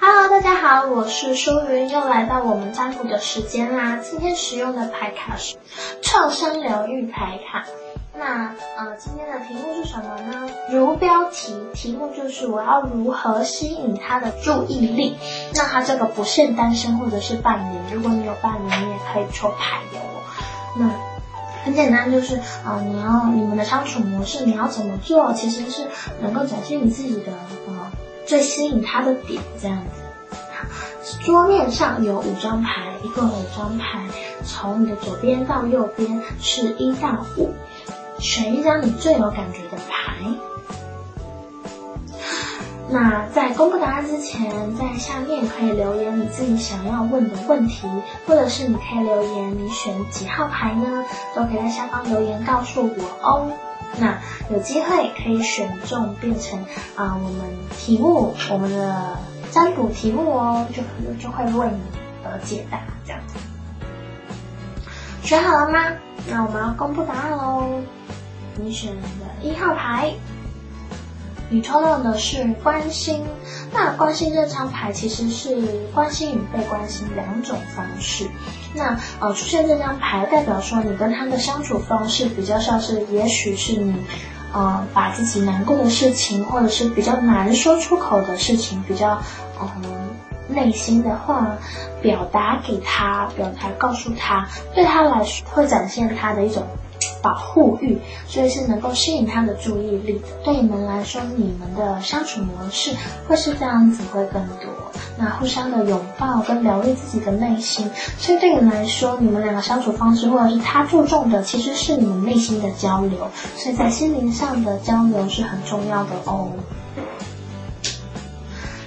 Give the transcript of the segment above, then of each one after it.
Hello，大家好，我是舒云，又来到我们占卜的时间啦。今天使用的牌卡是创伤疗愈牌卡。那呃，今天的题目是什么呢？如标题，题目就是我要如何吸引他的注意力。那他这个不限单身或者是伴侣，如果你有伴侣，你也可以抽牌给我。那很简单，就是呃，你要你们的相处模式，你要怎么做，其实是能够展现你自己的最吸引他的点这样子。桌面上有五张牌，一共五张牌，从你的左边到右边是一到五。选一张你最有感觉的牌。那在公布答案之前，在下面可以留言你自己想要问的问题，或者是你可以留言你选几号牌呢？都可以在下方留言告诉我哦。那有机会可以选中变成啊我们题目我们的占卜题目哦，就就会为你而解答这样子。选好了吗？那我们要公布答案喽。你选的一号牌，你抽到的是关心。那关心这张牌其实是关心与被关心两种方式。那呃，出现这张牌代表说你跟他的相处方式比较像是，也许是你呃把自己难过的事情，或者是比较难说出口的事情，比较嗯内心的话表达给他，表达告诉他，对他来说会展现他的一种。保护欲，所以是能够吸引他的注意力的。对你们来说，你们的相处模式会是这样子，会更多。那互相的拥抱跟疗愈自己的内心，所以对你来说，你们两个相处方式，或者是他注重的，其实是你们内心的交流。所以在心灵上的交流是很重要的哦。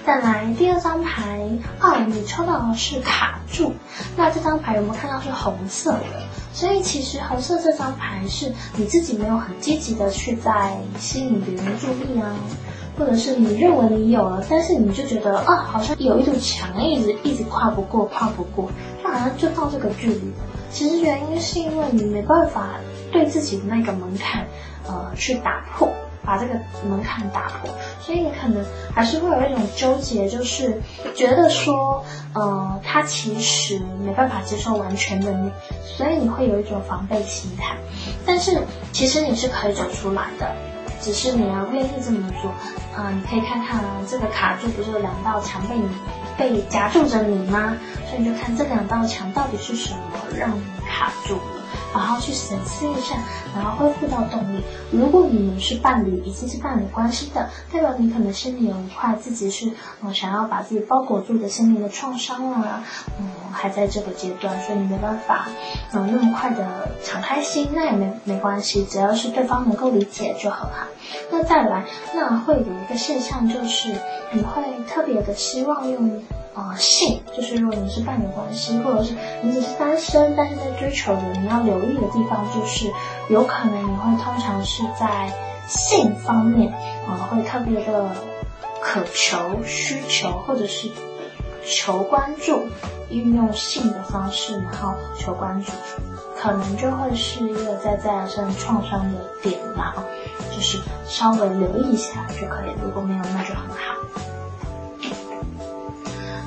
再来第二张牌，哦，你抽到的是卡住。那这张牌有没有看到是红色的？所以其实红色这张牌是你自己没有很积极的去在吸引别人注意啊，或者是你认为你有了，但是你就觉得啊，好像有一堵墙一直一直跨不过，跨不过，就好像就到这个距离。其实原因是因为你没办法对自己的那个门槛，呃，去打破。把这个门槛打破，所以你可能还是会有一种纠结，就是觉得说，呃，他其实没办法接受完全的你，所以你会有一种防备心态。但是其实你是可以走出来的，只是你要愿意这么做。啊，你可以看看啊，这个卡住不是有两道墙被你被夹住着你吗？所以你就看这两道墙到底是什么让你卡住了。好好去审视一下，然后恢复到动力。如果你们是伴侣，已经是伴侣关系的，代表你可能心里有一块自己是，嗯，想要把自己包裹住的心灵的创伤啊，嗯，还在这个阶段，所以你没办法，嗯，那么快的敞开心，那也没没关系，只要是对方能够理解就很好。那再来，那会有一个现象就是，你会特别的希望用。啊，性就是如果你是伴侣关系，或者是你只是单身，但是在追求的，你要留意的地方就是，有可能你会通常是在性方面啊，会特别的渴求、需求，或者是求关注，运用性的方式，然后求关注，可能就会是一个在在生创伤的点吧，就是稍微留意一下就可以，如果没有那就很好。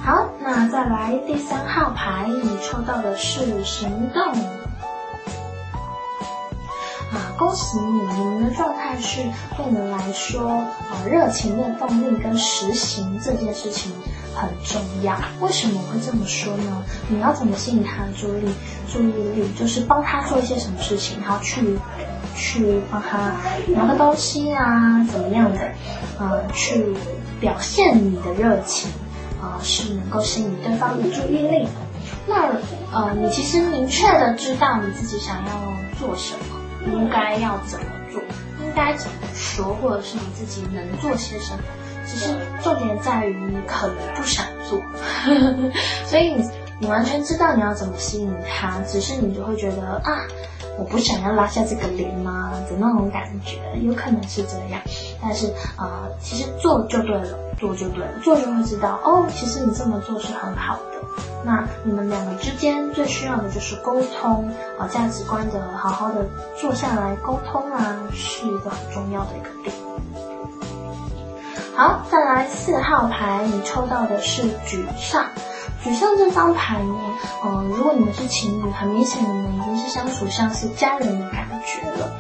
好，那再来第三号牌，你抽到的是行动。啊，恭喜你，你们的状态是对你们来说，啊，热情的动力跟实行这件事情很重要。为什么会这么说呢？你要怎么吸引他的注意注意力？就是帮他做一些什么事情，然后去去帮他拿个东西啊，怎么样的？呃，去表现你的热情。啊，是能够吸引对方的注意力。那呃，你其实明确的知道你自己想要做什么，应该要怎么做，应该怎么说，或者是你自己能做些什么。其实重点在于你可能不想做，所以你你完全知道你要怎么吸引他，只是你就会觉得啊。我不想要拉下这个脸吗的那种感觉，有可能是这样，但是啊，其实做就对了，做就对了，做就会知道哦，其实你这么做是很好的。那你们两个之间最需要的就是沟通啊，价值观的好好的坐下来沟通啊，是一个很重要的一个点。好，再来四号牌，你抽到的是沮丧。沮丧这张牌呢，嗯，如果你们是情侣，很明显你们已经是相处像是家人的感觉了。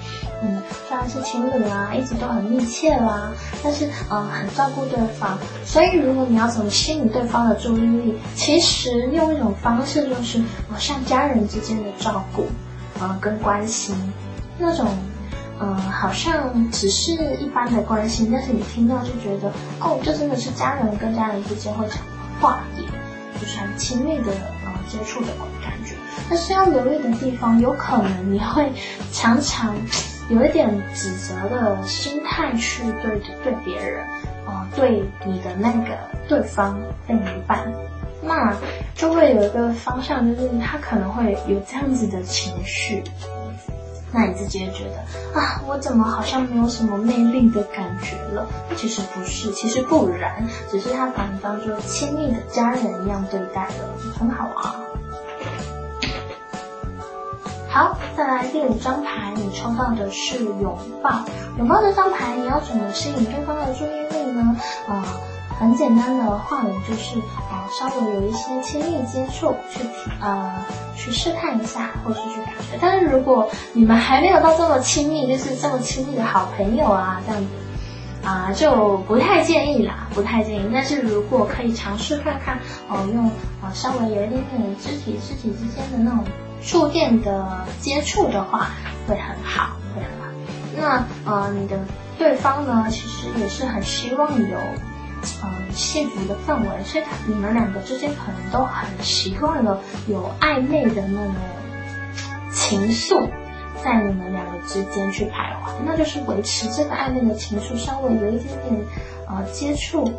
嗯，虽然是情侣啊，一直都很密切啦，但是嗯，很照顾对方。所以如果你要怎么吸引对方的注意力，其实用一种方式就是，像家人之间的照顾，啊，跟关心，那种。嗯，好像只是一般的关心，但是你听到就觉得，哦，这真的是家人跟家人之间会讲的话语，就是很亲密的呃接触的感觉。但是要留意的地方，有可能你会常常有一点指责的心态去对对别人，呃，对你的那个对方另一半，那就会有一个方向，就是他可能会有这样子的情绪。那你自己也觉得啊，我怎么好像没有什么魅力的感觉了？其实不是，其实不然，只是他把你当做亲密的家人一样对待了，很好啊。好，再来第五张牌，你抽到的是拥抱。拥抱这张牌，你要怎么吸引对方的注意力呢？啊。很简单的话语就是，稍微有一些亲密接触，去呃去试探一下，或是去感觉。但是如果你们还没有到这么亲密，就是这么亲密的好朋友啊，这样子，啊，就不太建议啦，不太建议。但是如果可以尝试看看，哦，用呃稍微有一点点肢体肢体之间的那种触电的接触的话，会很好，会很好。那呃，你的对方呢，其实也是很希望有。嗯，幸福的氛围，所以他你们两个之间可能都很习惯了有暧昧的那种情愫，在你们两个之间去徘徊，那就是维持这个暧昧的情愫，稍微有一点点呃接触，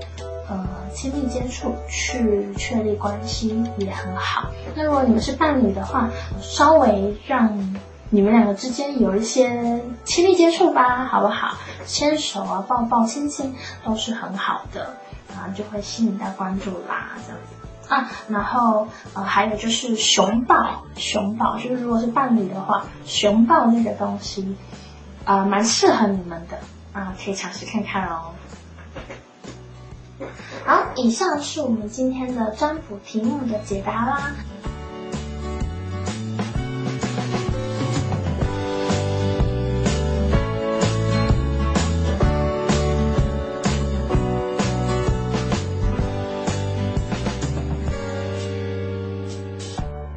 呃亲密接触去确立关系也很好。那如果你们是伴侣的话，稍微让。你们两个之间有一些亲密接触吧，好不好？牵手啊，抱抱亲亲都是很好的，啊，就会吸引到关注啦，这样子啊。然后呃，还有就是熊抱，熊抱就是如果是伴侣的话，熊抱那个东西，啊，蛮适合你们的啊，可以尝试看看哦。好，以上是我们今天的占卜题目的解答啦。